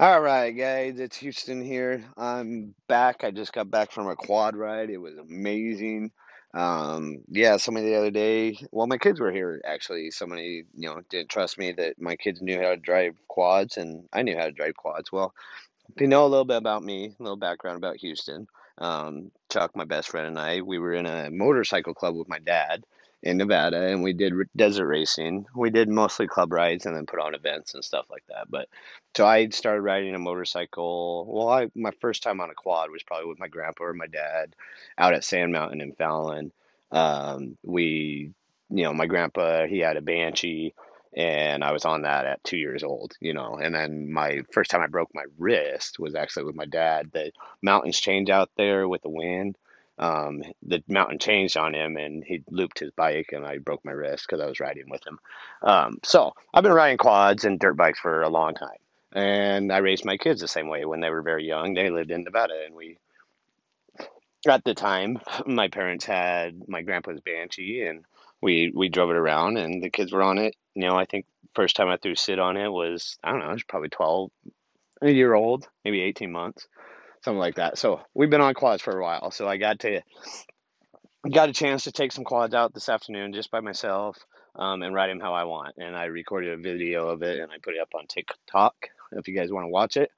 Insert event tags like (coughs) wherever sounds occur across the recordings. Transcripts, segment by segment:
All right, guys, it's Houston here. I'm back. I just got back from a quad ride. It was amazing. Um, yeah, somebody the other day, well, my kids were here actually. Somebody, you know, didn't trust me that my kids knew how to drive quads, and I knew how to drive quads. Well, you know a little bit about me, a little background about Houston, um, Chuck, my best friend, and I, we were in a motorcycle club with my dad in Nevada, and we did desert racing. We did mostly club rides and then put on events and stuff like that. But so I started riding a motorcycle. Well, I my first time on a quad was probably with my grandpa or my dad out at Sand Mountain in Fallon. Um, we, you know, my grandpa he had a Banshee and I was on that at two years old, you know. And then my first time I broke my wrist was actually with my dad. The mountains change out there with the wind. Um, the mountain changed on him, and he looped his bike, and I broke my wrist because I was riding with him. Um, so I've been riding quads and dirt bikes for a long time, and I raised my kids the same way when they were very young. They lived in Nevada, and we at the time, (laughs) my parents had my grandpa's Banshee, and we we drove it around, and the kids were on it. You know, I think first time I threw Sid on it was I don't know, it was probably twelve, a year old, maybe eighteen months, something like that. So we've been on quads for a while. So I got to got a chance to take some quads out this afternoon just by myself, um, and ride them how I want. And I recorded a video of it, and I put it up on TikTok if you guys want to watch it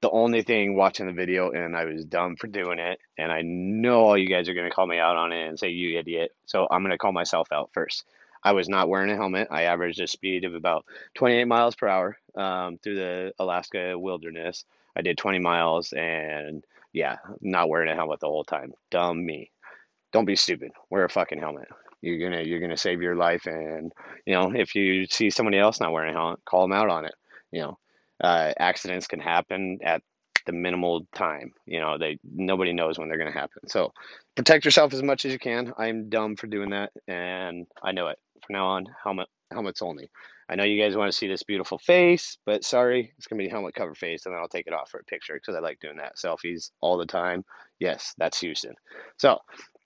the only thing watching the video and I was dumb for doing it. And I know all you guys are going to call me out on it and say, you idiot. So I'm going to call myself out first. I was not wearing a helmet. I averaged a speed of about 28 miles per hour um, through the Alaska wilderness. I did 20 miles and yeah, not wearing a helmet the whole time. Dumb me. Don't be stupid. Wear a fucking helmet. You're gonna you're gonna save your life, and you know if you see somebody else not wearing a helmet, call them out on it. You know, uh, accidents can happen at the minimal time. You know, they nobody knows when they're to happen. So protect yourself as much as you can. I'm dumb for doing that, and I know it. From now on, helmet helmets only. I know you guys want to see this beautiful face, but sorry, it's gonna be helmet cover face, and then I'll take it off for a picture because I like doing that. Selfies all the time. Yes, that's Houston. So,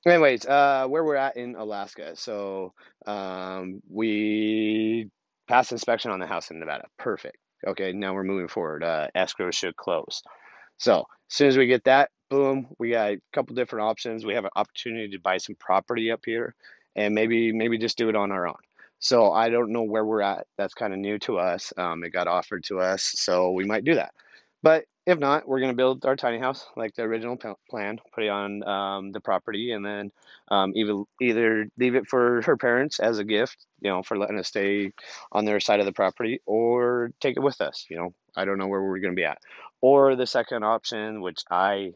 anyways, uh, where we're at in Alaska. So, um, we passed inspection on the house in Nevada. Perfect. Okay, now we're moving forward. Uh, escrow should close. So as soon as we get that, boom, we got a couple different options. We have an opportunity to buy some property up here, and maybe maybe just do it on our own. So I don't know where we're at. That's kind of new to us. Um, it got offered to us, so we might do that. But if not, we're going to build our tiny house like the original plan, put it on um, the property, and then um, either either leave it for her parents as a gift, you know, for letting us stay on their side of the property, or take it with us. You know, I don't know where we're going to be at. Or the second option, which I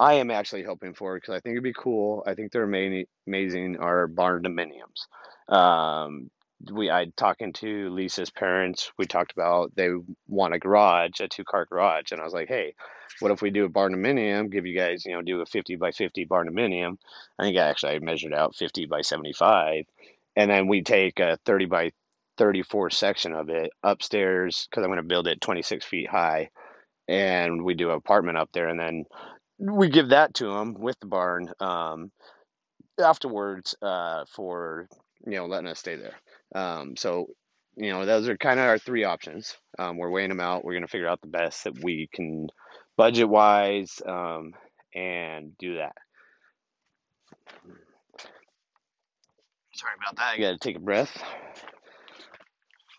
I am actually hoping for because I think it'd be cool. I think they're amazing, amazing are barn dominiums. Um, we I talking to Lisa's parents. We talked about they want a garage, a two car garage, and I was like, hey, what if we do a barn dominium? Give you guys, you know, do a fifty by fifty barn dominium. I think I actually I measured out fifty by seventy five, and then we take a thirty by thirty four section of it upstairs because I'm going to build it twenty six feet high, and we do an apartment up there, and then we give that to them with the barn um, afterwards uh, for you know letting us stay there. Um, so, you know, those are kind of our three options. Um, we're weighing them out. We're going to figure out the best that we can budget wise um, and do that. Sorry about that. I got to take a breath.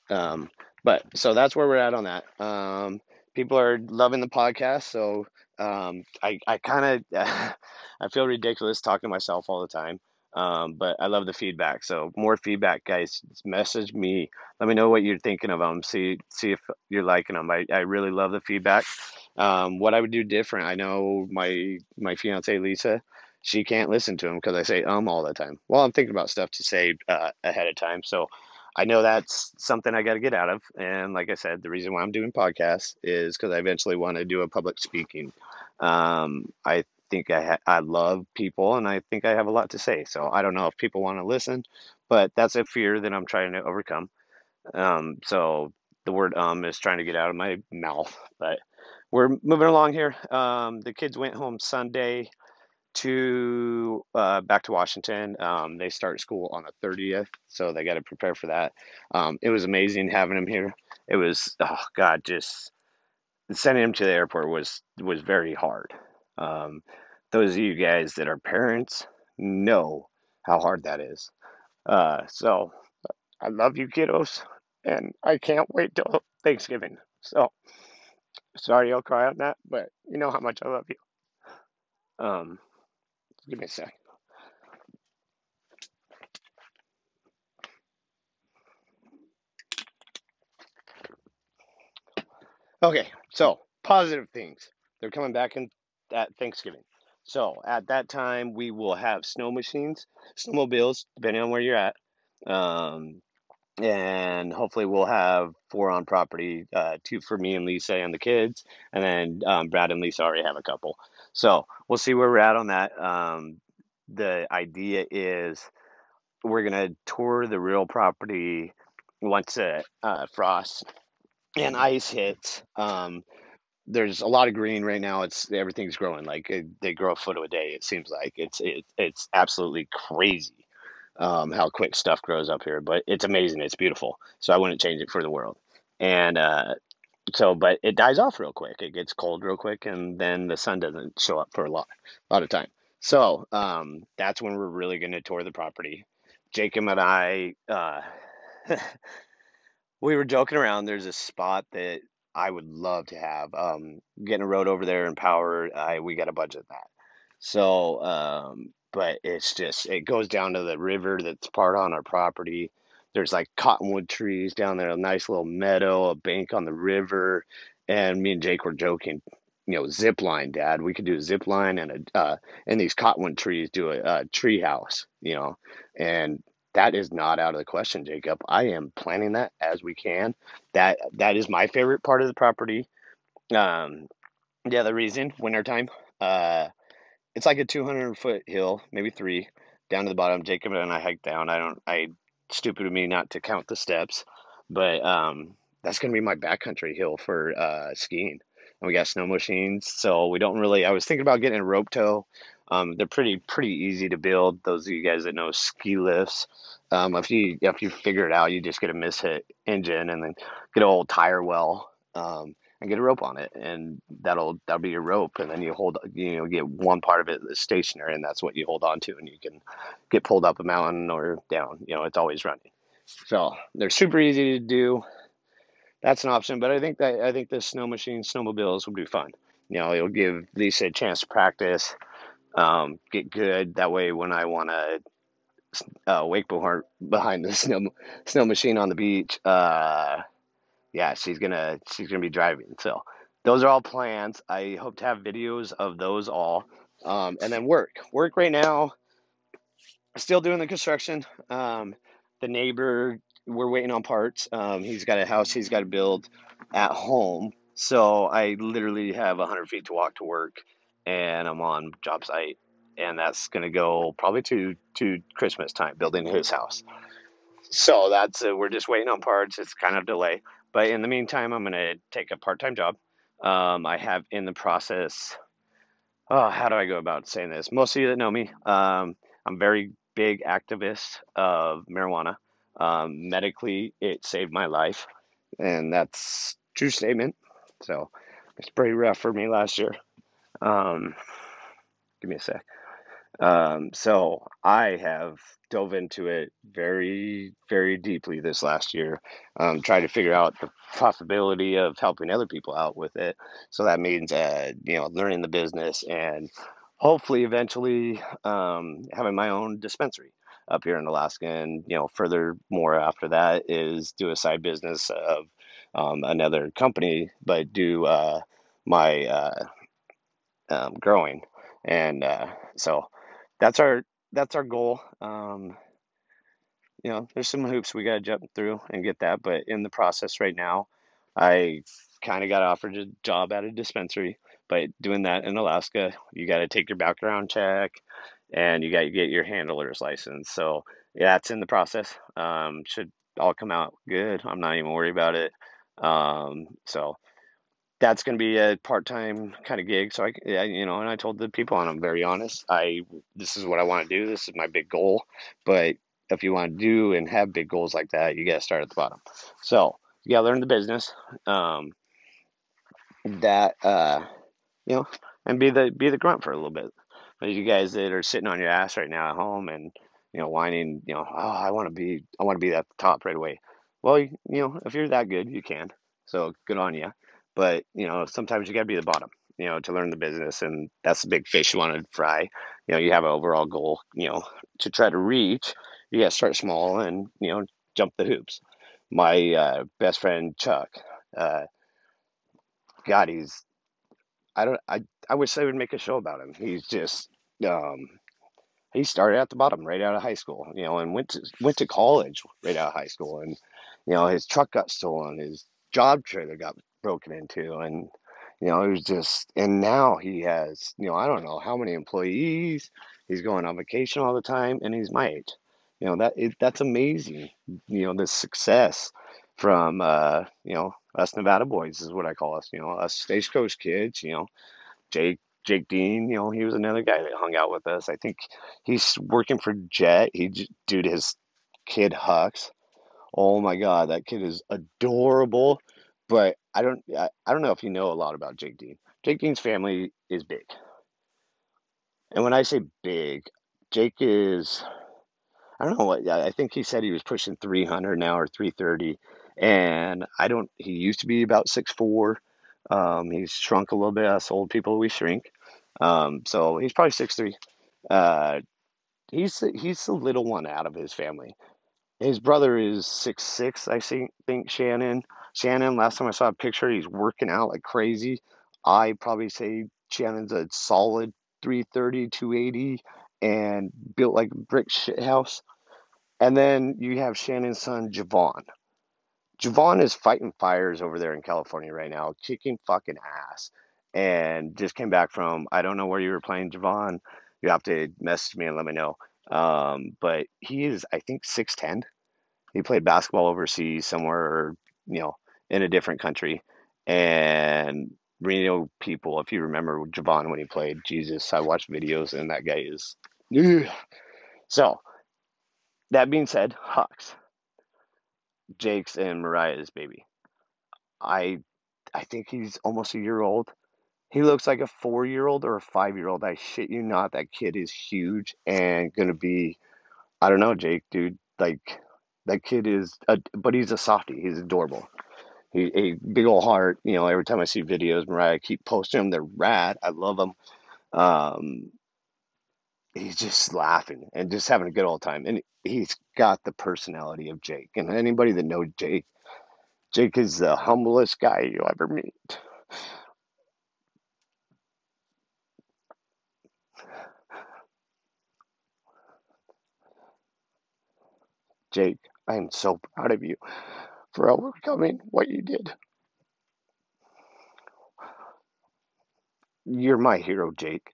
Um, but so that's where we're at on that. Um, people are loving the podcast. So um, I, I kind of, (laughs) I feel ridiculous talking to myself all the time. Um, but I love the feedback. So more feedback, guys. Message me. Let me know what you're thinking of them. See see if you're liking them. I, I really love the feedback. Um, what I would do different. I know my my fiance Lisa. She can't listen to them because I say um all the time. Well, I'm thinking about stuff to say uh, ahead of time. So I know that's something I got to get out of. And like I said, the reason why I'm doing podcasts is because I eventually want to do a public speaking. Um, I think I ha- I love people and I think I have a lot to say. So I don't know if people want to listen, but that's a fear that I'm trying to overcome. Um, so the word um is trying to get out of my mouth, but we're moving along here. Um, the kids went home Sunday to uh, back to Washington. Um, they start school on the 30th, so they got to prepare for that. Um, it was amazing having them here. It was oh god, just sending him to the airport was was very hard. Um, those of you guys that are parents know how hard that is. Uh, so I love you, kiddos, and I can't wait till Thanksgiving. So sorry I'll cry on that, but you know how much I love you. Um, give me a sec. Okay, so positive things. They're coming back in at Thanksgiving. So at that time, we will have snow machines, snowmobiles, depending on where you're at. Um, and hopefully we'll have four on property, uh, two for me and Lisa and the kids, and then um, Brad and Lisa already have a couple. So we'll see where we're at on that. Um, the idea is we're gonna tour the real property once uh, uh, frost and ice hits. Um, there's a lot of green right now. It's everything's growing like it, they grow a foot a day. It seems like it's it, it's absolutely crazy um, how quick stuff grows up here. But it's amazing. It's beautiful. So I wouldn't change it for the world. And uh, so, but it dies off real quick. It gets cold real quick, and then the sun doesn't show up for a lot, a lot of time. So um, that's when we're really going to tour the property. Jacob and I, uh, (laughs) we were joking around. There's a spot that I would love to have. Um, getting a road over there and power, I we got to budget that. So, um, but it's just it goes down to the river that's part on our property. There's like cottonwood trees down there, a nice little meadow, a bank on the river, and me and Jake were joking. You know, zip line, Dad. We could do a zip line and a uh, and these cottonwood trees do a, a tree house. You know, and that is not out of the question, Jacob. I am planning that as we can. That that is my favorite part of the property. Um, the other reason, wintertime. Uh, it's like a 200 foot hill, maybe three, down to the bottom. Jacob and I hiked down. I don't. I stupid of me not to count the steps, but um, that's gonna be my backcountry hill for uh, skiing. And we got snow machines, so we don't really. I was thinking about getting a rope tow. Um, they're pretty pretty easy to build. Those of you guys that know ski lifts, um, if you if you figure it out, you just get a mishit engine and then get an old tire well. Um, and get a rope on it, and that'll that'll be your rope, and then you hold you know get one part of it that's stationary, and that's what you hold on to, and you can get pulled up a mountain or down. You know, it's always running. So they're super easy to do. That's an option, but I think that I think the snow machine snowmobiles will be fun. You know, it'll give Lisa a chance to practice, um, get good. That way, when I want to uh, wakeboard behind the (laughs) snow snow machine on the beach, uh, yeah, she's gonna she's gonna be driving. So those are all plans. I hope to have videos of those all. Um, and then work. Work right now. Still doing the construction. Um, the neighbor, we're waiting on parts. Um, he's got a house he's got to build at home. So I literally have 100 feet to walk to work, and I'm on job site, and that's gonna go probably to to Christmas time building his house. So that's uh, we're just waiting on parts. It's kind of delay. But in the meantime, I'm going to take a part time job. Um, I have in the process, oh, how do I go about saying this? Most of you that know me, um, I'm very big activist of marijuana. Um, medically, it saved my life, and that's true statement. So it's pretty rough for me last year. Um, give me a sec. Um, so I have dove into it very, very deeply this last year, um, trying to figure out the possibility of helping other people out with it. So that means, uh, you know, learning the business and hopefully eventually um, having my own dispensary up here in Alaska. And, you know, further more after that is do a side business of um, another company, but do uh, my uh, um, growing. And uh, so, that's our that's our goal. Um, you know, there's some hoops we got to jump through and get that, but in the process right now, I kind of got offered a job at a dispensary. But doing that in Alaska, you got to take your background check, and you got to get your handler's license. So yeah, it's in the process. Um, should all come out good. I'm not even worried about it. Um, so that's going to be a part-time kind of gig. So I, you know, and I told the people, and I'm very honest. I this is what I want to do. This is my big goal. But if you want to do and have big goals like that, you got to start at the bottom. So you got to learn the business. Um, that uh you know and be the be the grunt for a little bit. But you guys that are sitting on your ass right now at home and you know whining, you know, oh, I want to be I want to be at the top right away. Well, you, you know, if you're that good, you can. So good on you. But you know, sometimes you got to be the bottom. You know, to learn the business, and that's the big fish you want to fry. You know, you have an overall goal. You know, to try to reach, you got to start small and you know jump the hoops. My uh, best friend Chuck, uh, God, he's I don't I I wish they would make a show about him. He's just um he started at the bottom right out of high school, you know, and went to went to college right out of high school and you know, his truck got stolen, his job trailer got broken into and you know, it was just and now he has, you know, I don't know how many employees. He's going on vacation all the time and he's my age. You know, that it, that's amazing. You know, the success from uh, you know, us Nevada boys is what I call us, you know, us Stagecoach kids, you know Jake Jake Dean, you know, he was another guy that hung out with us. I think he's working for Jet. He dude, his kid Hux. Oh my God, that kid is adorable. But I don't, I, I don't know if you know a lot about Jake Dean. Jake Dean's family is big, and when I say big, Jake is. I don't know what. I think he said he was pushing 300 now or 330, and I don't. He used to be about six four. Um, he's shrunk a little bit. Us old people, we shrink. Um, so he's probably six three. Uh, he's he's the little one out of his family. His brother is six six. I think think Shannon. Shannon. Last time I saw a picture, he's working out like crazy. I probably say Shannon's a solid 330, 280, and built like a brick shit house. And then you have Shannon's son Javon. Javon is fighting fires over there in California right now, kicking fucking ass. And just came back from, I don't know where you were playing, Javon. You have to message me and let me know. Um, but he is, I think, 6'10. He played basketball overseas somewhere, you know, in a different country. And Reno people, if you remember Javon when he played, Jesus, I watched videos and that guy is. Ugh. So, that being said, Hawks, Jake's and Mariah's baby. I I think he's almost a year old. He looks like a four year old or a five year old. I shit you not. That kid is huge and gonna be, I don't know, Jake, dude. Like, that kid is, a, but he's a softie. He's adorable. He a big old heart. You know, every time I see videos, Mariah I keep posting them. They're rad. I love them. Um, he's just laughing and just having a good old time. And he's got the personality of Jake. And anybody that knows Jake, Jake is the humblest guy you'll ever meet. Jake, I am so proud of you for overcoming what you did. You're my hero, Jake.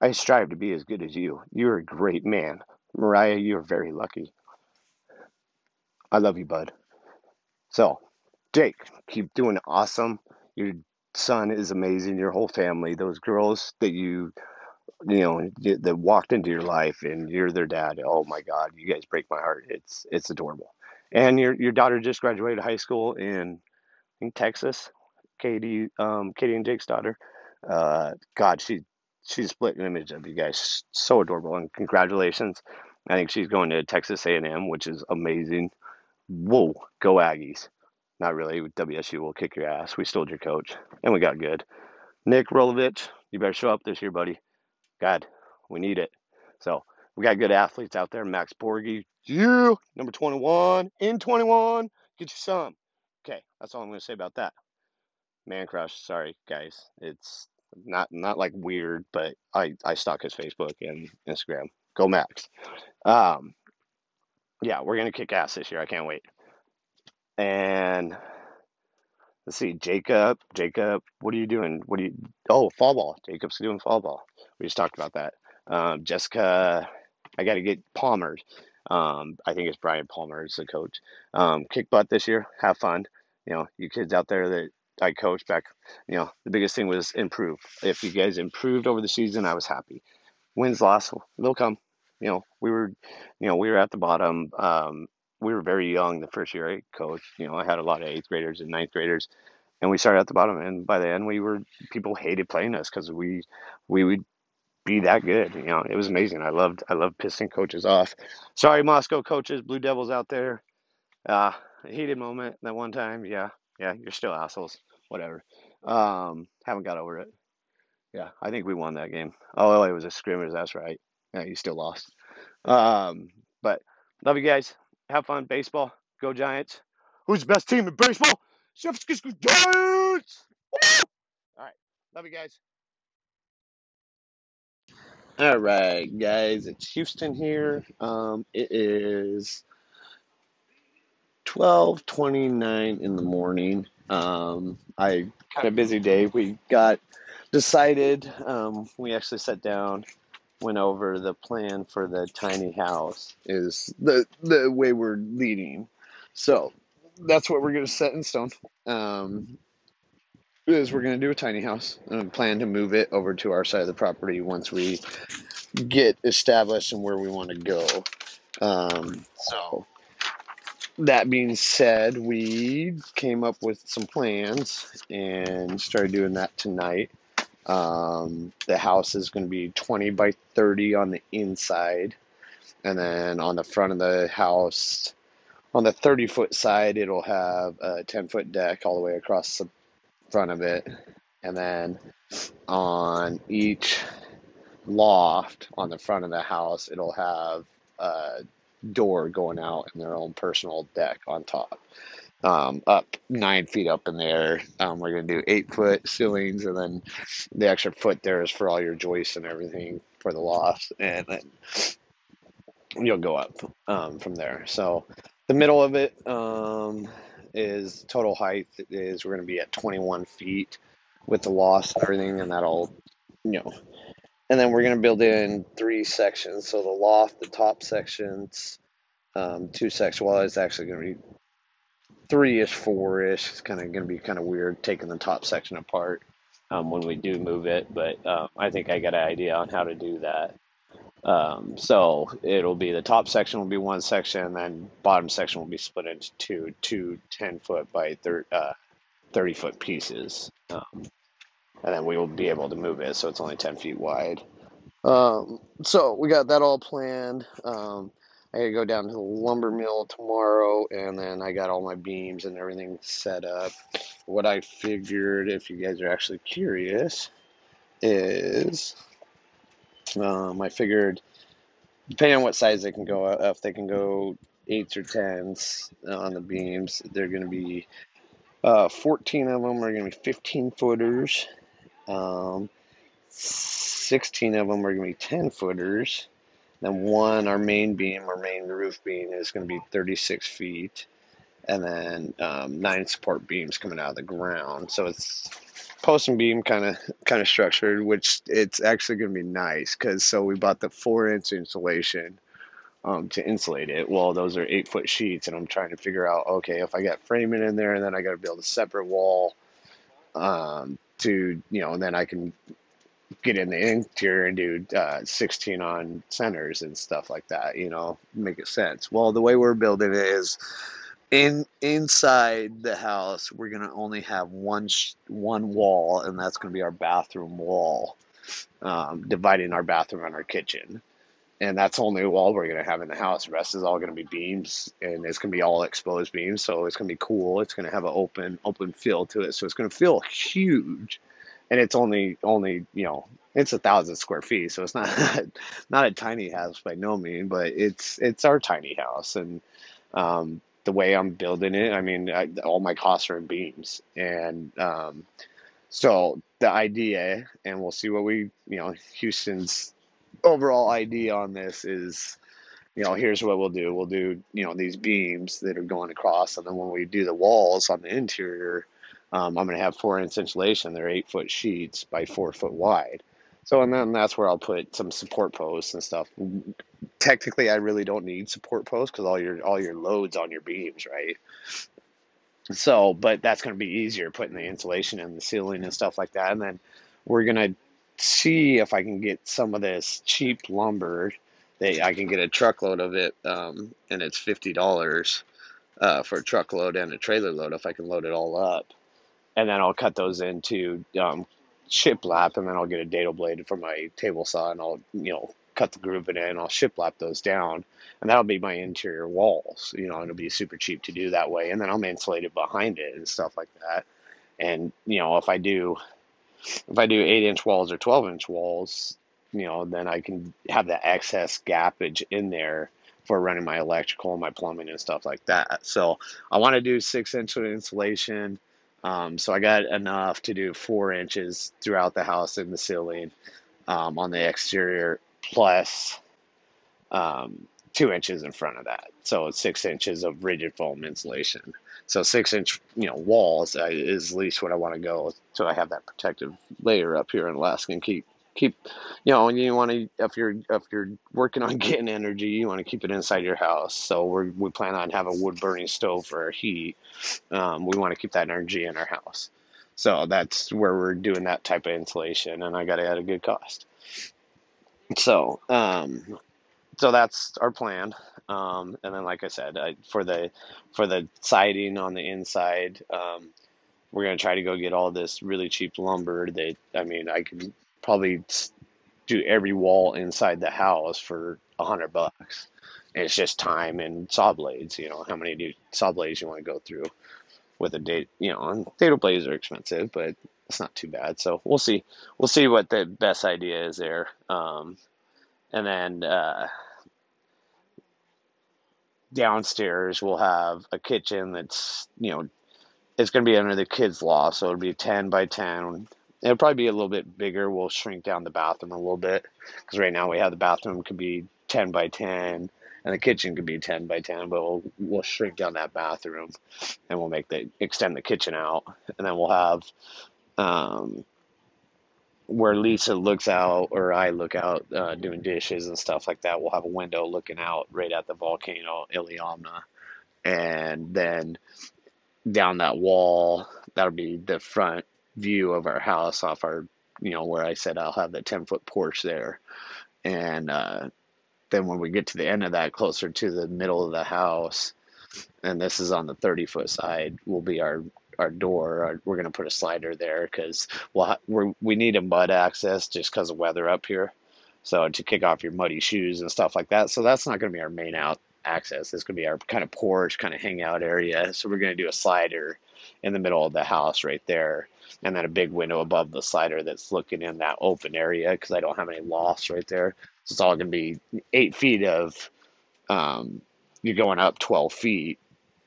I strive to be as good as you. You're a great man. Mariah, you're very lucky. I love you, bud. So, Jake, keep doing awesome. Your son is amazing. Your whole family, those girls that you, you know, that walked into your life, and you're their dad. Oh my God, you guys break my heart. It's it's adorable. And your your daughter just graduated high school in, in Texas. Katie, um, Katie and Jake's daughter. Uh, God, she she's split image of you guys. So adorable, and congratulations. I think she's going to Texas A&M, which is amazing. Whoa, go Aggies. Not really. WSU will kick your ass. We stole your coach, and we got good. Nick Rolovich, you better show up this year, buddy. God, we need it. So we got good athletes out there. Max Borghi, you, number 21, in 21, get you some. Okay, that's all I'm going to say about that. Man crush, sorry guys. It's not not like weird, but I I stalk his Facebook and Instagram. Go Max. Um, yeah, we're gonna kick ass this year. I can't wait. And let's see, Jacob. Jacob, what are you doing? What are you? Oh, fall ball. Jacob's doing fall ball. We just talked about that. Um, Jessica, I got to get Palmer. Um, I think it's Brian Palmer is the coach. Um, kick butt this year. Have fun. You know, you kids out there that I coached back, you know, the biggest thing was improve. If you guys improved over the season, I was happy. Wins, loss, they'll come. You know, we were, you know, we were at the bottom. Um, we were very young the first year I coached. You know, I had a lot of eighth graders and ninth graders, and we started at the bottom. And by the end, we were people hated playing us because we we would be that good. You know, it was amazing. I loved I loved pissing coaches off. Sorry, Moscow coaches, Blue Devils out there. Uh, heated moment that one time. Yeah, yeah, you're still assholes. Whatever. Um, haven't got over it. Yeah, I think we won that game. Oh, it was a scrimmage. That's right. Yeah, you still lost. Um, but love you guys. Have fun. Baseball. Go Giants. Who's the best team in baseball? Giants. All right. Love you guys. All right, guys. It's Houston here. Um, it is twelve twenty nine in the morning. Um, I kind of busy day. We got decided. Um, we actually sat down, went over the plan for the tiny house. Is the the way we're leading. So that's what we're to set in stone. Um, is we're going to do a tiny house and plan to move it over to our side of the property once we get established and where we want to go. Um, so that being said, we came up with some plans and started doing that tonight. Um, the house is going to be 20 by 30 on the inside, and then on the front of the house, on the 30 foot side, it'll have a 10 foot deck all the way across the front of it, and then on each loft on the front of the house, it'll have a door going out and their own personal deck on top. Um, up nine feet up in there. Um, we're gonna do eight foot ceilings, and then the extra foot there is for all your joists and everything for the loft, and then you'll go up um, from there. So the middle of it um, is total height is we're gonna be at 21 feet with the loft and everything, and that'll you know and then we're going to build in three sections. So the loft, the top sections, um, two sections. Well, it's actually going to be three-ish, four-ish. It's kind of going to be kind of weird taking the top section apart um, when we do move it, but uh, I think I got an idea on how to do that. Um, so it'll be the top section will be one section, and then bottom section will be split into two, two 10 foot by thir- uh, 30 foot pieces. Um, and then we will be able to move it so it's only 10 feet wide. Um, so we got that all planned. Um, I gotta go down to the lumber mill tomorrow, and then I got all my beams and everything set up. What I figured, if you guys are actually curious, is um, I figured depending on what size they can go, if they can go eights or tens on the beams, they're gonna be uh, 14 of them are gonna be 15 footers um, 16 of them are going to be 10 footers. Then one, our main beam, our main roof beam, is going to be 36 feet. And then um, nine support beams coming out of the ground. So it's post and beam kind of kind of structured, which it's actually going to be nice because so we bought the four inch insulation um, to insulate it. Well, those are eight foot sheets, and I'm trying to figure out okay if I got framing in there, and then I got to build a separate wall um, to you know, and then I can get in the interior and do uh, 16 on centers and stuff like that. You know, make it sense. Well, the way we're building it is in inside the house we're gonna only have one sh- one wall, and that's gonna be our bathroom wall, um, dividing our bathroom and our kitchen. And that's only wall we're gonna have in the house. The rest is all gonna be beams, and it's gonna be all exposed beams. So it's gonna be cool. It's gonna have an open open feel to it. So it's gonna feel huge and it's only only you know it's a thousand square feet, so it's (laughs) not not a tiny house by no means, but it's it's our tiny house, and um, the way I'm building it, I mean, I, all my costs are in beams, and um, so the idea, and we'll see what we, you know, Houston's overall idea on this is, you know, here's what we'll do. We'll do, you know, these beams that are going across, and then when we do the walls on the interior, um, I'm going to have four inch insulation. They're eight foot sheets by four foot wide. So, and then that's where I'll put some support posts and stuff. Technically, I really don't need support posts because all your all your loads on your beams, right? So, but that's going to be easier putting the insulation in the ceiling and stuff like that. And then we're going to see if I can get some of this cheap lumber. That I can get a truckload of it, um, and it's fifty dollars uh, for a truckload and a trailer load if I can load it all up and then I'll cut those into um, shiplap, and then I'll get a dado blade for my table saw, and I'll you know cut the groove in, and I'll shiplap those down, and that'll be my interior walls. You know, and it'll be super cheap to do that way, and then I'll insulate it behind it and stuff like that. And you know, if I do if I do eight inch walls or twelve inch walls, you know, then I can have that excess gappage in there for running my electrical and my plumbing and stuff like that. So I want to do six inch insulation. Um, so I got enough to do four inches throughout the house in the ceiling um, on the exterior, plus um, two inches in front of that. So six inches of rigid foam insulation. So six inch, you know, walls uh, is at least what I want to go. So I have that protective layer up here in Alaska and keep keep, you know, and you want to if you're if you're working on (laughs) getting energy, you want to keep it inside your house. So we we plan on having a wood burning stove for our heat. Um, we want to keep that energy in our house. So that's where we're doing that type of insulation, and I got it at a good cost. So, um, so that's our plan. Um, and then, like I said, I, for the for the siding on the inside, um, we're gonna try to go get all this really cheap lumber. That I mean, I can probably do every wall inside the house for a hundred bucks. It's just time and saw blades. You know, how many saw blades you want to go through with a dado? You know, and dado blades are expensive, but it's not too bad. So we'll see. We'll see what the best idea is there. Um, and then uh, downstairs we'll have a kitchen that's you know it's going to be under the kids loft so it'll be 10 by 10 it'll probably be a little bit bigger we'll shrink down the bathroom a little bit because right now we have the bathroom could be 10 by 10 and the kitchen could be 10 by 10 but we'll, we'll shrink down that bathroom and we'll make the extend the kitchen out and then we'll have um, where Lisa looks out or I look out uh, doing dishes and stuff like that, we'll have a window looking out right at the volcano Iliamna. And then down that wall, that'll be the front view of our house off our, you know, where I said I'll have the 10 foot porch there. And uh, then when we get to the end of that, closer to the middle of the house, and this is on the 30 foot side, will be our our door. Our, we're going to put a slider there because we'll we we need a mud access just because of weather up here. So to kick off your muddy shoes and stuff like that. So that's not going to be our main out access. It's going to be our kind of porch, kind of hangout area. So we're going to do a slider in the middle of the house right there, and then a big window above the slider that's looking in that open area because I don't have any loss right there. So it's all going to be eight feet of. Um, you're going up 12 feet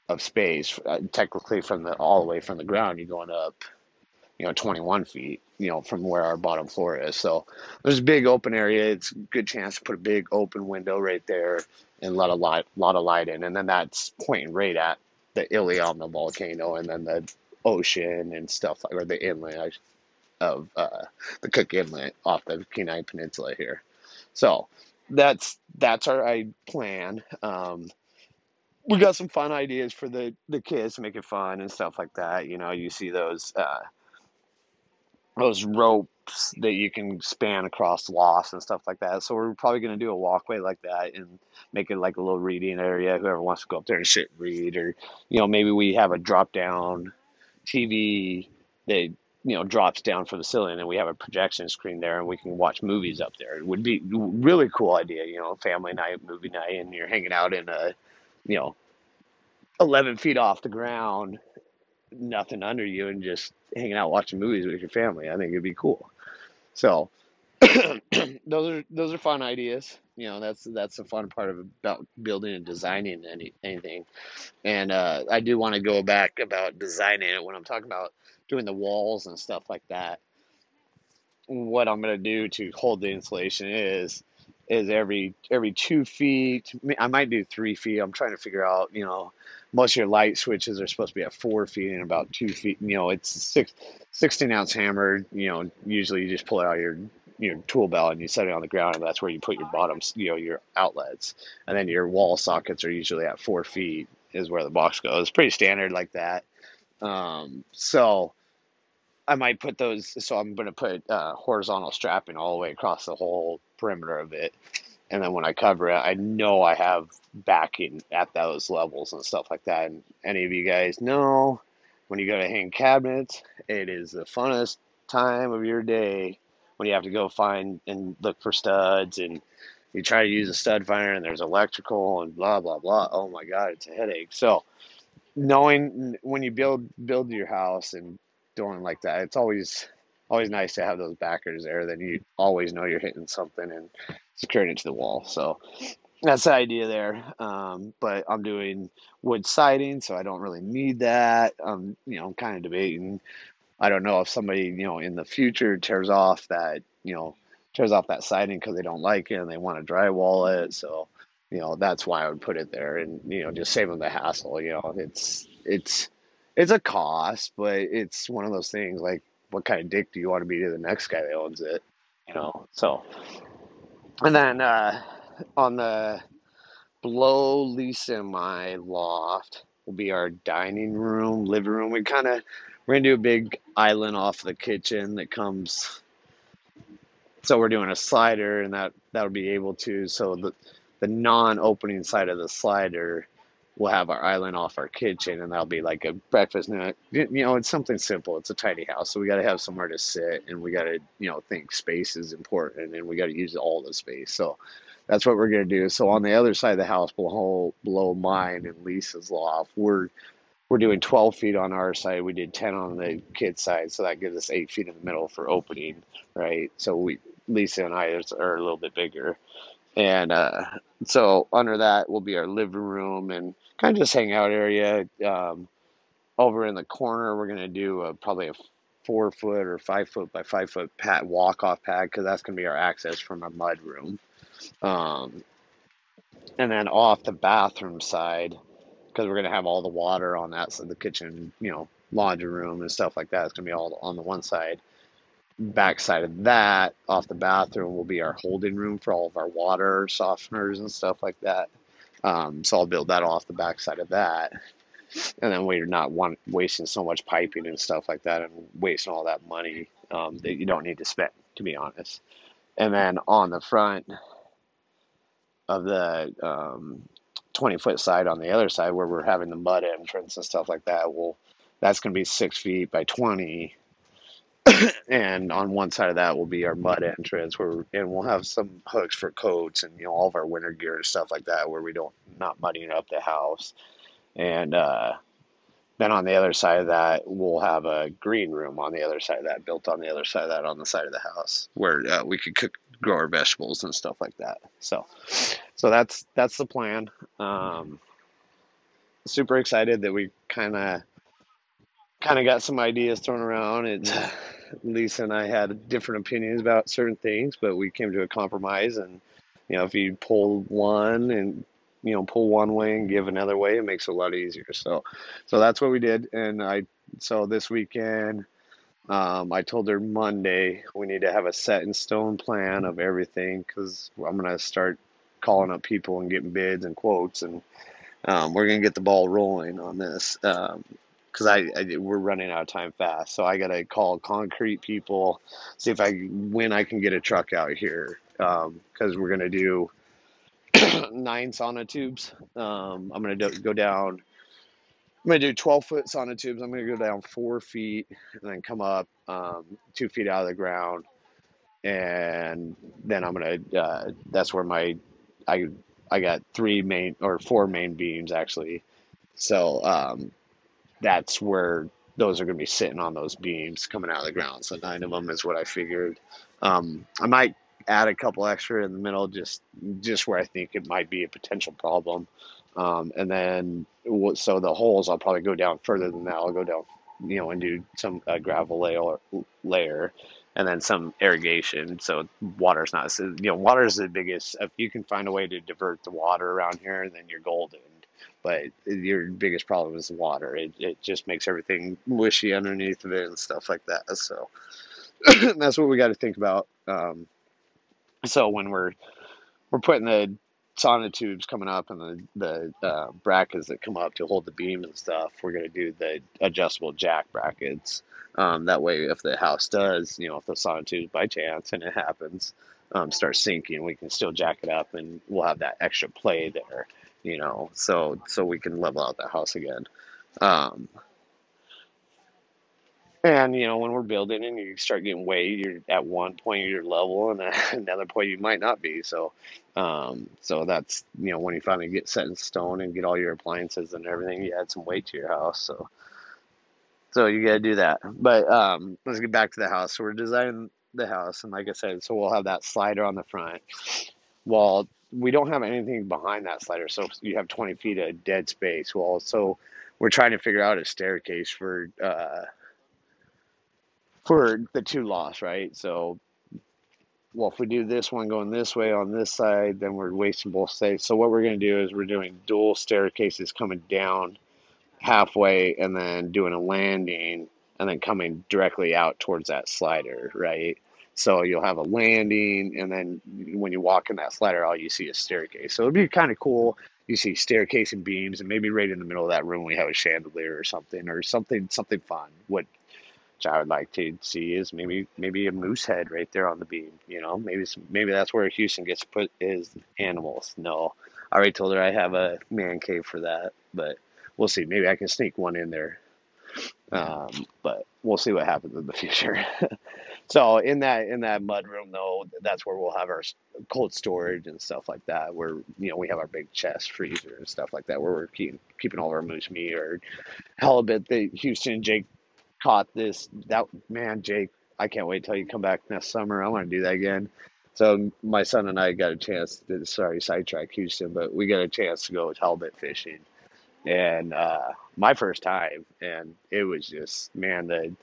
of space. Uh, technically, from the all the way from the ground, you're going up, you know, 21 feet, you know, from where our bottom floor is. So there's a big open area. It's a good chance to put a big open window right there and let a lot, lot of light in, and then that's pointing right at the Iliamna volcano, and then the ocean and stuff like, or the inlet of uh, the Cook Inlet off the Kenai Peninsula here. So that's that's our I plan. Um, we got some fun ideas for the the kids to make it fun and stuff like that. You know, you see those uh, those ropes that you can span across lofts and stuff like that. So we're probably going to do a walkway like that and make it like a little reading area. Whoever wants to go up there and sit read, or you know, maybe we have a drop down TV that you know drops down from the ceiling and we have a projection screen there and we can watch movies up there. It would be really cool idea, you know, family night, movie night, and you're hanging out in a you know, 11 feet off the ground, nothing under you, and just hanging out watching movies with your family. I think it'd be cool. So (clears throat) those are those are fun ideas. You know, that's that's the fun part of about building and designing any anything. And uh, I do want to go back about designing it when I'm talking about doing the walls and stuff like that. What I'm gonna do to hold the insulation is is every every two feet. I might do three feet. I'm trying to figure out. You know, most of your light switches are supposed to be at four feet and about two feet. You know, it's six, 16 ounce hammer. You know, usually you just pull out your your tool belt and you set it on the ground, and that's where you put your bottoms. You know, your outlets, and then your wall sockets are usually at four feet is where the box goes. It's pretty standard like that. Um, so. I might put those, so I'm going to put uh, horizontal strapping all the way across the whole perimeter of it. And then when I cover it, I know I have backing at those levels and stuff like that. And any of you guys know when you go to hang cabinets, it is the funnest time of your day when you have to go find and look for studs and you try to use a stud finder and there's electrical and blah blah blah. Oh my god, it's a headache. So knowing when you build build your house and doing like that, it's always always nice to have those backers there. Then you always know you're hitting something and securing it to the wall. So that's the idea there. Um, but I'm doing wood siding, so I don't really need that. Um, you know, I'm kind of debating. I don't know if somebody, you know, in the future tears off that, you know, tears off that siding because they don't like it and they want to drywall it. So, you know, that's why I would put it there and, you know, just save them the hassle. You know, it's, it's, it's a cost, but it's one of those things like, what kind of dick do you want to be to the next guy that owns it? You know, so, and then, uh, on the below Lisa and my loft will be our dining room, living room. We kind of we're gonna do a big island off the kitchen that comes. So we're doing a slider, and that that'll be able to. So the the non-opening side of the slider will have our island off our kitchen, and that'll be like a breakfast nook. You know, it's something simple. It's a tiny house, so we got to have somewhere to sit, and we got to you know think space is important, and we got to use all the space. So that's what we're going to do. So on the other side of the house, below below mine and Lisa's loft, we're we're doing 12 feet on our side. We did 10 on the kid's side, so that gives us eight feet in the middle for opening, right? So we Lisa and I are a little bit bigger, and uh, so under that will be our living room and kind of just hangout area. Um, over in the corner, we're gonna do a, probably a four foot or five foot by five foot pad walk off pad because that's gonna be our access from our mud room. Um, and then off the bathroom side, because we're gonna have all the water on that side, the kitchen, you know, laundry room and stuff like that. It's gonna be all on the one side. Back side of that, off the bathroom, will be our holding room for all of our water softeners and stuff like that. Um, so I'll build that off the back side of that, and then we're not want, wasting so much piping and stuff like that, and wasting all that money um, that you don't need to spend, to be honest. And then on the front, of the um, 20 foot side on the other side where we're having the mud entrance and stuff like that. Well, that's going to be six feet by 20. (coughs) and on one side of that will be our mud entrance where and we'll have some hooks for coats and you know all of our winter gear and stuff like that where we don't not muddying up the house and uh, then on the other side of that we'll have a green room on the other side of that built on the other side of that on the side of the house where uh, we could cook grow our vegetables and stuff like that. So, so that's that's the plan. Um, super excited that we kind of kind of got some ideas thrown around. And (sighs) Lisa and I had different opinions about certain things, but we came to a compromise. And you know, if you pull one and you know pull one way and give another way, it makes it a lot easier. So, so that's what we did. And I so this weekend um, I told her Monday we need to have a set in stone plan of everything because I'm gonna start calling up people and getting bids and quotes, and um, we're gonna get the ball rolling on this because um, I, I, we're running out of time fast. So I gotta call concrete people, see if I when I can get a truck out here because um, we're gonna do (clears throat) nine sonotubes. Um, I'm gonna do, go down I'm gonna do 12 foot sonotubes. I'm gonna go down four feet and then come up um, two feet out of the ground, and then I'm gonna. Uh, that's where my I I got three main or four main beams actually. So um, that's where those are gonna be sitting on those beams coming out of the ground. So nine of them is what I figured. Um, I might add a couple extra in the middle just just where I think it might be a potential problem. Um, and then, so the holes, I'll probably go down further than that. I'll go down, you know, and do some uh, gravel layer, layer, and then some irrigation. So water's not, so, you know, water is the biggest. If you can find a way to divert the water around here, then you're golden. But your biggest problem is water. It it just makes everything mushy underneath of it and stuff like that. So (clears throat) that's what we got to think about. Um, so when we're we're putting the sonotubes coming up and the the uh, brackets that come up to hold the beam and stuff, we're gonna do the adjustable jack brackets. Um, that way, if the house does, you know, if the sonotubes by chance and it happens, um, start sinking, we can still jack it up and we'll have that extra play there, you know, so so we can level out the house again. Um, And you know, when we're building and you start getting weight, you're at one point you're level, and at (laughs) another point you might not be. So, um, so that's you know when you finally get set in stone and get all your appliances and everything, you add some weight to your house. So, so you got to do that. But um, let's get back to the house. So we're designing the house, and like I said, so we'll have that slider on the front. Well, we don't have anything behind that slider, so you have 20 feet of dead space. Well, so we're trying to figure out a staircase for uh, for the two lots, right? So, well, if we do this one going this way on this side, then we're wasting both sides. So what we're going to do is we're doing dual staircases coming down halfway and then doing a landing and then coming directly out towards that slider, right? So you'll have a landing, and then when you walk in that slider, all you see is staircase. So it'd be kind of cool. You see staircase and beams, and maybe right in the middle of that room we have a chandelier or something, or something something fun. What which I would like to see is maybe maybe a moose head right there on the beam. You know, maybe some, maybe that's where Houston gets put his animals. No, I already told her I have a man cave for that, but we'll see. Maybe I can sneak one in there. Um, but we'll see what happens in the future. (laughs) so in that in that mud room though, that's where we'll have our cold storage and stuff like that. Where you know we have our big chest freezer and stuff like that. Where we're keeping keeping all our moose meat or halibut that Houston and Jake caught this. That man, Jake, I can't wait till you come back next summer. I want to do that again. So my son and I got a chance to sorry sidetrack Houston, but we got a chance to go halibut fishing, and uh, my first time, and it was just man the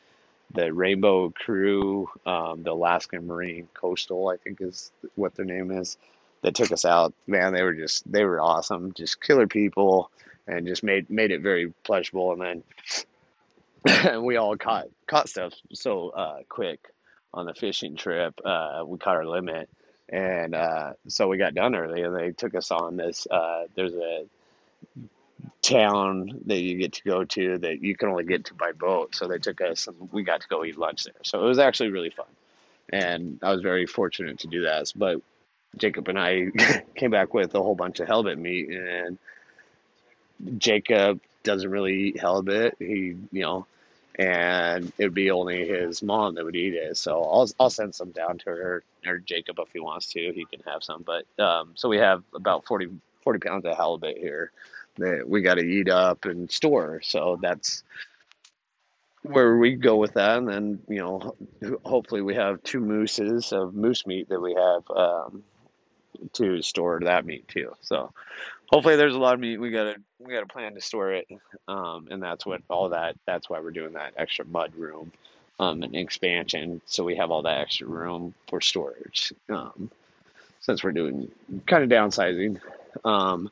the Rainbow Crew, um, the Alaskan Marine Coastal, I think is what their name is, that took us out. Man, they were just they were awesome, just killer people, and just made made it very pleasurable. And then and (coughs) we all caught caught stuff so uh, quick on the fishing trip. Uh, we caught our limit, and uh, so we got done early, and they took us on this. Uh, there's a town that you get to go to that you can only get to by boat. So they took us, and we got to go eat lunch there. So it was actually really fun, and I was very fortunate to do that. But Jacob and I (laughs) came back with a whole bunch of halibut meat, and Jacob doesn't really eat halibut. He, you know, and it would be only his mom that would eat it. So I'll I'll send some down to her or Jacob if he wants to. He can have some. But um, so we have about 40, 40 pounds of halibut here that we got to eat up and store. So that's where we go with that. And then you know, hopefully we have two mooses of moose meat that we have um, to store that meat too. So hopefully there's a lot of meat. We got to we got a plan to store it, um, and that's what all that. That's why we're doing that extra mud room, um, an expansion, so we have all that extra room for storage. Um, since we're doing kind of downsizing. Um,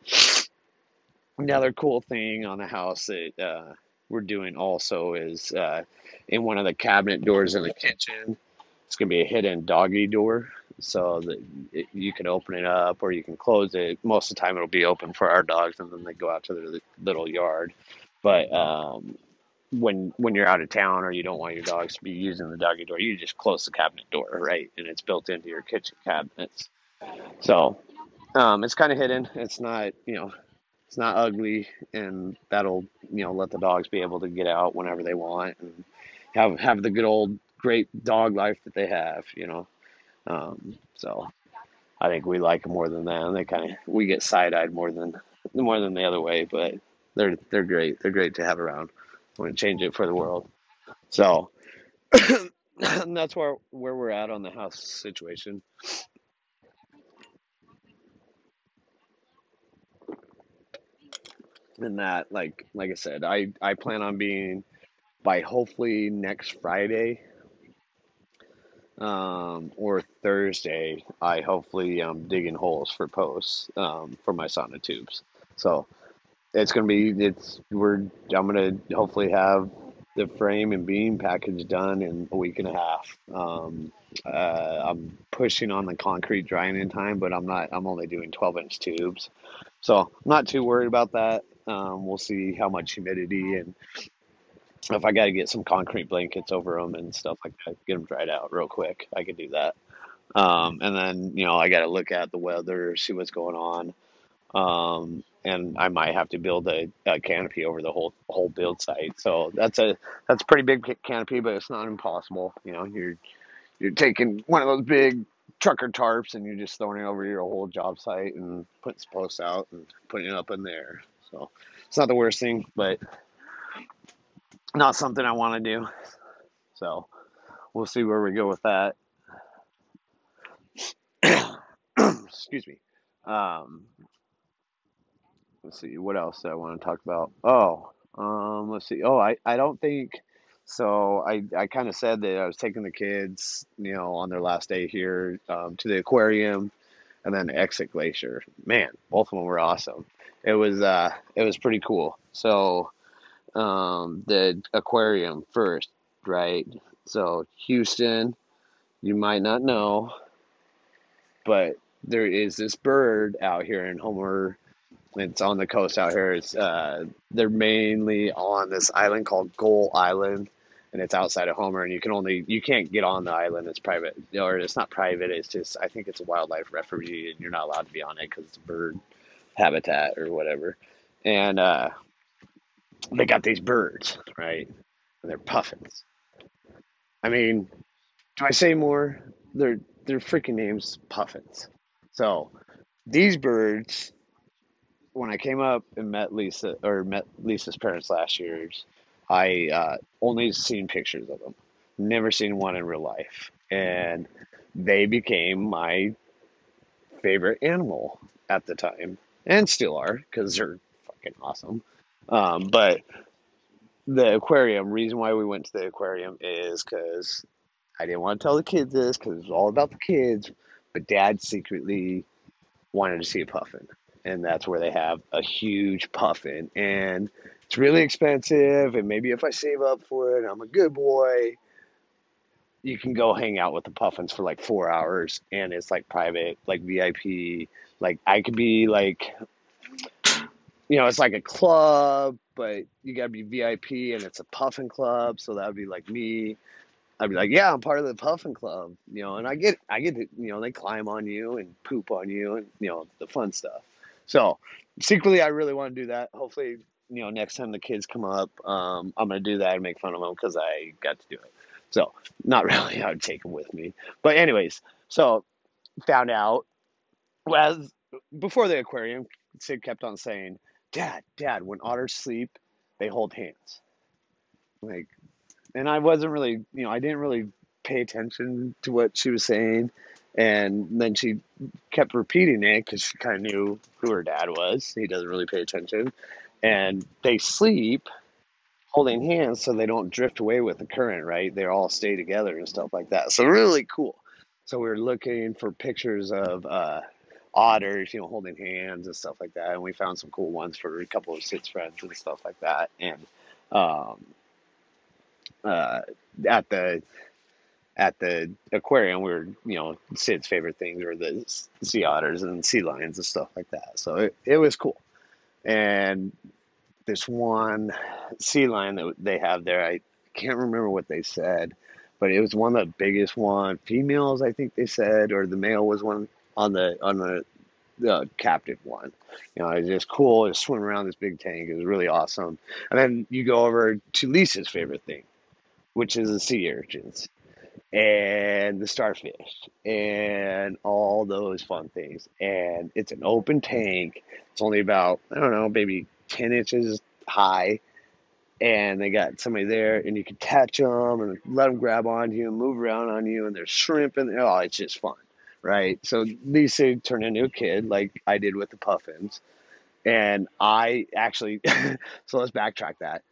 another cool thing on the house that uh, we're doing also is uh, in one of the cabinet doors in the kitchen. It's gonna be a hidden doggy door so that it, you can open it up or you can close it. Most of the time, it'll be open for our dogs, and then they go out to their little yard. But um, when when you're out of town or you don't want your dogs to be using the doggy door, you just close the cabinet door, right? And it's built into your kitchen cabinets. So um, it's kind of hidden. It's not, you know, it's not ugly, and that'll, you know, let the dogs be able to get out whenever they want and have have the good old great dog life that they have, you know. Um, so I think we like them more than them. They kind of we get side eyed more than more than the other way, but they're they're great. They're great to have around. I want to change it for the world. So (coughs) that's where where we're at on the house situation. And that, like like I said, I I plan on being by hopefully next Friday um, or Thursday, I hopefully am digging holes for posts um, for my Sonotubes. So it's gonna be it's we're I'm gonna hopefully have the frame and beam package done in a week and a half. Um, uh, I'm pushing on the concrete drying in time, but I'm not. I'm only doing 12 inch tubes, so I'm not too worried about that. Um, we'll see how much humidity and if I got to get some concrete blankets over them and stuff like that, get them dried out real quick, I could do that. Um, and then, you know, I got to look at the weather, see what's going on. um, and I might have to build a, a canopy over the whole whole build site. So that's a that's a pretty big canopy, but it's not impossible. You know, you're you're taking one of those big trucker tarps and you're just throwing it over your whole job site and putting some posts out and putting it up in there. So it's not the worst thing, but not something I want to do. So we'll see where we go with that. (clears throat) Excuse me. Um, let's see what else I want to talk about. Oh, um, let's see. Oh, I, I don't think so. I, I kind of said that I was taking the kids, you know, on their last day here um, to the aquarium and then Exit Glacier. Man, both of them were awesome. It was uh, it was pretty cool. So um, the aquarium first, right? So Houston, you might not know, but there is this bird out here in Homer it's on the coast out here. It's uh, they're mainly on this island called Gull Island, and it's outside of Homer. And you can only you can't get on the island. It's private, or it's not private. It's just I think it's a wildlife refuge, and you're not allowed to be on it because it's a bird habitat or whatever. And uh, they got these birds, right? And they're puffins. I mean, do I say more? Their their freaking names puffins. So these birds when I came up and met Lisa or met Lisa's parents last year, I uh, only seen pictures of them, never seen one in real life, and they became my favorite animal at the time, and still are because they're fucking awesome. Um, but the aquarium, reason why we went to the aquarium is because I didn't want to tell the kids this because it was all about the kids, but Dad secretly wanted to see a puffin and that's where they have a huge puffin and it's really expensive and maybe if i save up for it i'm a good boy you can go hang out with the puffins for like four hours and it's like private like vip like i could be like you know it's like a club but you gotta be vip and it's a puffin club so that would be like me I'd be like, yeah, I'm part of the puffin club, you know, and I get, I get to, you know, they climb on you and poop on you and, you know, the fun stuff. So secretly, I really want to do that. Hopefully, you know, next time the kids come up, um, I'm gonna do that and make fun of them because I got to do it. So not (laughs) really, I would take them with me. But anyways, so found out well, before the aquarium, Sid kept on saying, "Dad, Dad, when otters sleep, they hold hands." Like, and I wasn't really, you know, I didn't really pay attention to what she was saying. And then she kept repeating it because she kind of knew who her dad was. He doesn't really pay attention. And they sleep holding hands so they don't drift away with the current, right? They all stay together and stuff like that. So, really cool. So, we were looking for pictures of uh, otters, you know, holding hands and stuff like that. And we found some cool ones for a couple of Sid's friends and stuff like that. And um, uh, at the at the aquarium, we were, you know, Sid's favorite things were the sea otters and sea lions and stuff like that. So it, it was cool. And this one sea lion that they have there, I can't remember what they said, but it was one of the biggest one females, I think they said, or the male was one on the on the the captive one. You know, it's just cool to swim around this big tank. It was really awesome. And then you go over to Lisa's favorite thing, which is the sea urchins and the starfish and all those fun things. And it's an open tank. It's only about, I don't know, maybe 10 inches high. And they got somebody there, and you can catch them and let them grab onto you and move around on you, and they're shrimping. Oh, it's just fun, right? So these things turn into a kid, like I did with the puffins. And I actually, (laughs) so let's backtrack that.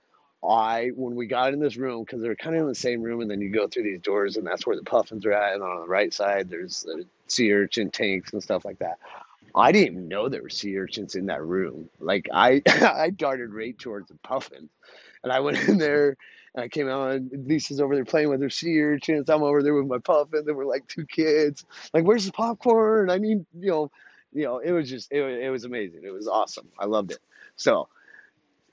I when we got in this room because they're kind of in the same room, and then you go through these doors, and that's where the puffins are at. And on the right side, there's the sea urchin tanks and stuff like that. I didn't even know there were sea urchins in that room. Like I, (laughs) I darted right towards the puffin, and I went in there. I came out, and Lisa's over there playing with her sea urchins. I'm over there with my puffin. There were like two kids. Like, where's the popcorn? I need, you know, you know. It was just, it, it was amazing. It was awesome. I loved it. So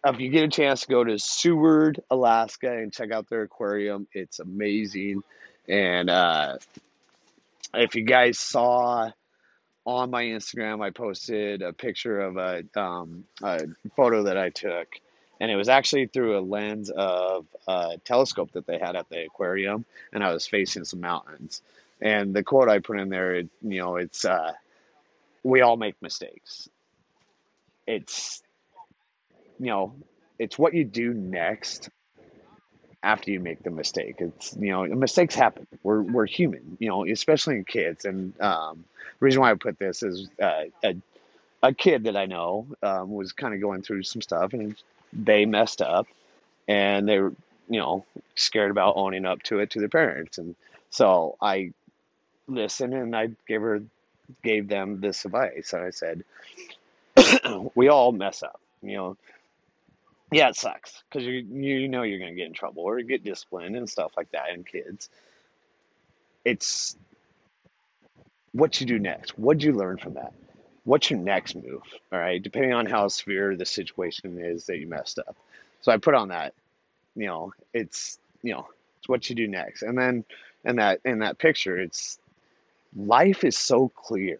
if you get a chance to go to Seward, Alaska, and check out their aquarium, it's amazing. And uh, if you guys saw on my Instagram, I posted a picture of a, um, a photo that I took, and it was actually through a lens of a telescope that they had at the aquarium, and I was facing some mountains. And the quote I put in there, it, you know, it's uh, "We all make mistakes." It's you know, it's what you do next after you make the mistake. It's you know mistakes happen. We're we're human, you know, especially in kids. And um, the reason why I put this is uh, a a kid that I know um, was kind of going through some stuff, and they messed up, and they were you know scared about owning up to it to their parents, and so I listened and I gave her gave them this advice, and I said, (clears throat) we all mess up, you know yeah, it sucks because you you know you're gonna get in trouble or get disciplined and stuff like that in kids. It's what you do next. What'd you learn from that? What's your next move? All right, depending on how severe the situation is that you messed up. So I put on that. You know, it's you know, it's what you do next, and then in that in that picture, it's life is so clear,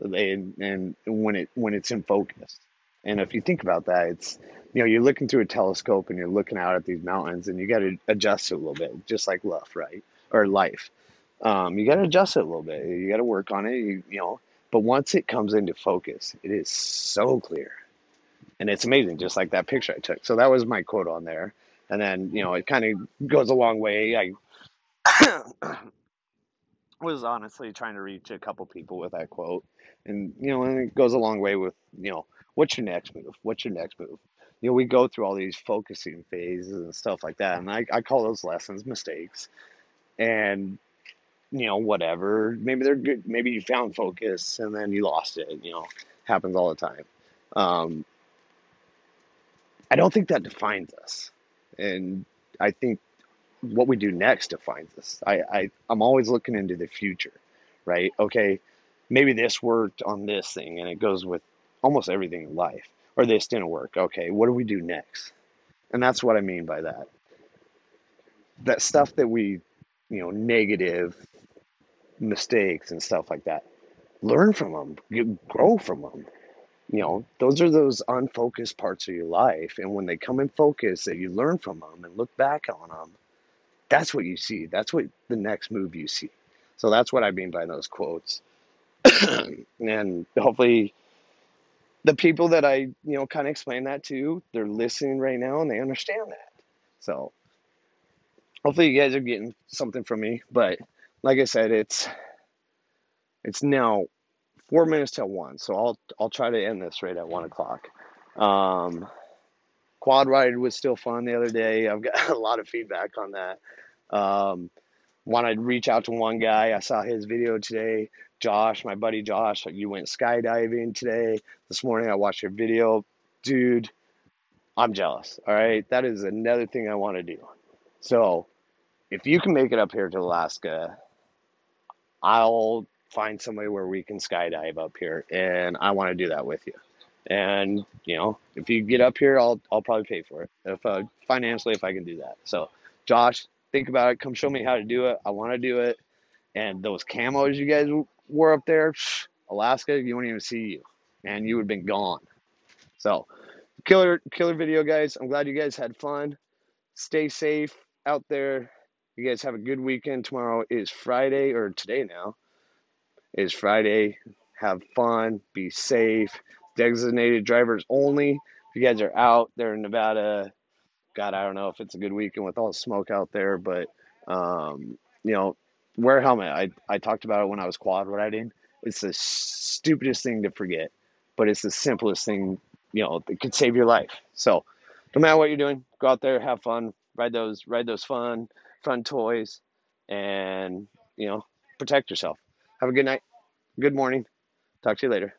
and, and when it when it's in focus. And if you think about that, it's you know, you're looking through a telescope and you're looking out at these mountains and you got to adjust it a little bit, just like love, right? Or life. Um, you got to adjust it a little bit. You got to work on it, you, you know. But once it comes into focus, it is so clear. And it's amazing, just like that picture I took. So that was my quote on there. And then, you know, it kind of goes a long way. I (coughs) was honestly trying to reach a couple people with that quote. And, you know, and it goes a long way with, you know, what's your next move? What's your next move? you know, we go through all these focusing phases and stuff like that. And I, I call those lessons mistakes. And, you know, whatever. Maybe they're good. Maybe you found focus and then you lost it. You know, happens all the time. Um, I don't think that defines us. And I think what we do next defines us. I, I, I'm always looking into the future, right? Okay, maybe this worked on this thing, and it goes with almost everything in life or this didn't work. Okay, what do we do next? And that's what I mean by that. That stuff that we, you know, negative mistakes and stuff like that, learn from them, grow from them. You know, those are those unfocused parts of your life. And when they come in focus, that you learn from them and look back on them, that's what you see. That's what the next move you see. So that's what I mean by those quotes. (clears throat) and hopefully, the people that I, you know, kind of explain that to, they're listening right now and they understand that. So hopefully you guys are getting something from me. But like I said, it's it's now four minutes till one, so I'll I'll try to end this right at one o'clock. Um, quad ride was still fun the other day. I've got (laughs) a lot of feedback on that. Um, want to reach out to one guy. I saw his video today. Josh, my buddy Josh, you went skydiving today. This morning I watched your video. Dude, I'm jealous. All right. That is another thing I want to do. So if you can make it up here to Alaska, I'll find somewhere where we can skydive up here and I want to do that with you. And you know, if you get up here, I'll I'll probably pay for it if uh, financially if I can do that. So, Josh, think about it. Come show me how to do it. I want to do it. And those camos you guys were up there, Alaska, you wouldn't even see you, and you would have been gone. So, killer, killer video, guys. I'm glad you guys had fun. Stay safe out there. You guys have a good weekend. Tomorrow is Friday, or today now is Friday. Have fun. Be safe. Designated drivers only. If you guys are out there in Nevada, God, I don't know if it's a good weekend with all the smoke out there, but um, you know, wear a helmet. I, I talked about it when I was quad riding. It's the stupidest thing to forget, but it's the simplest thing, you know, that could save your life. So no matter what you're doing, go out there, have fun, ride those, ride those fun, fun toys, and, you know, protect yourself. Have a good night. Good morning. Talk to you later.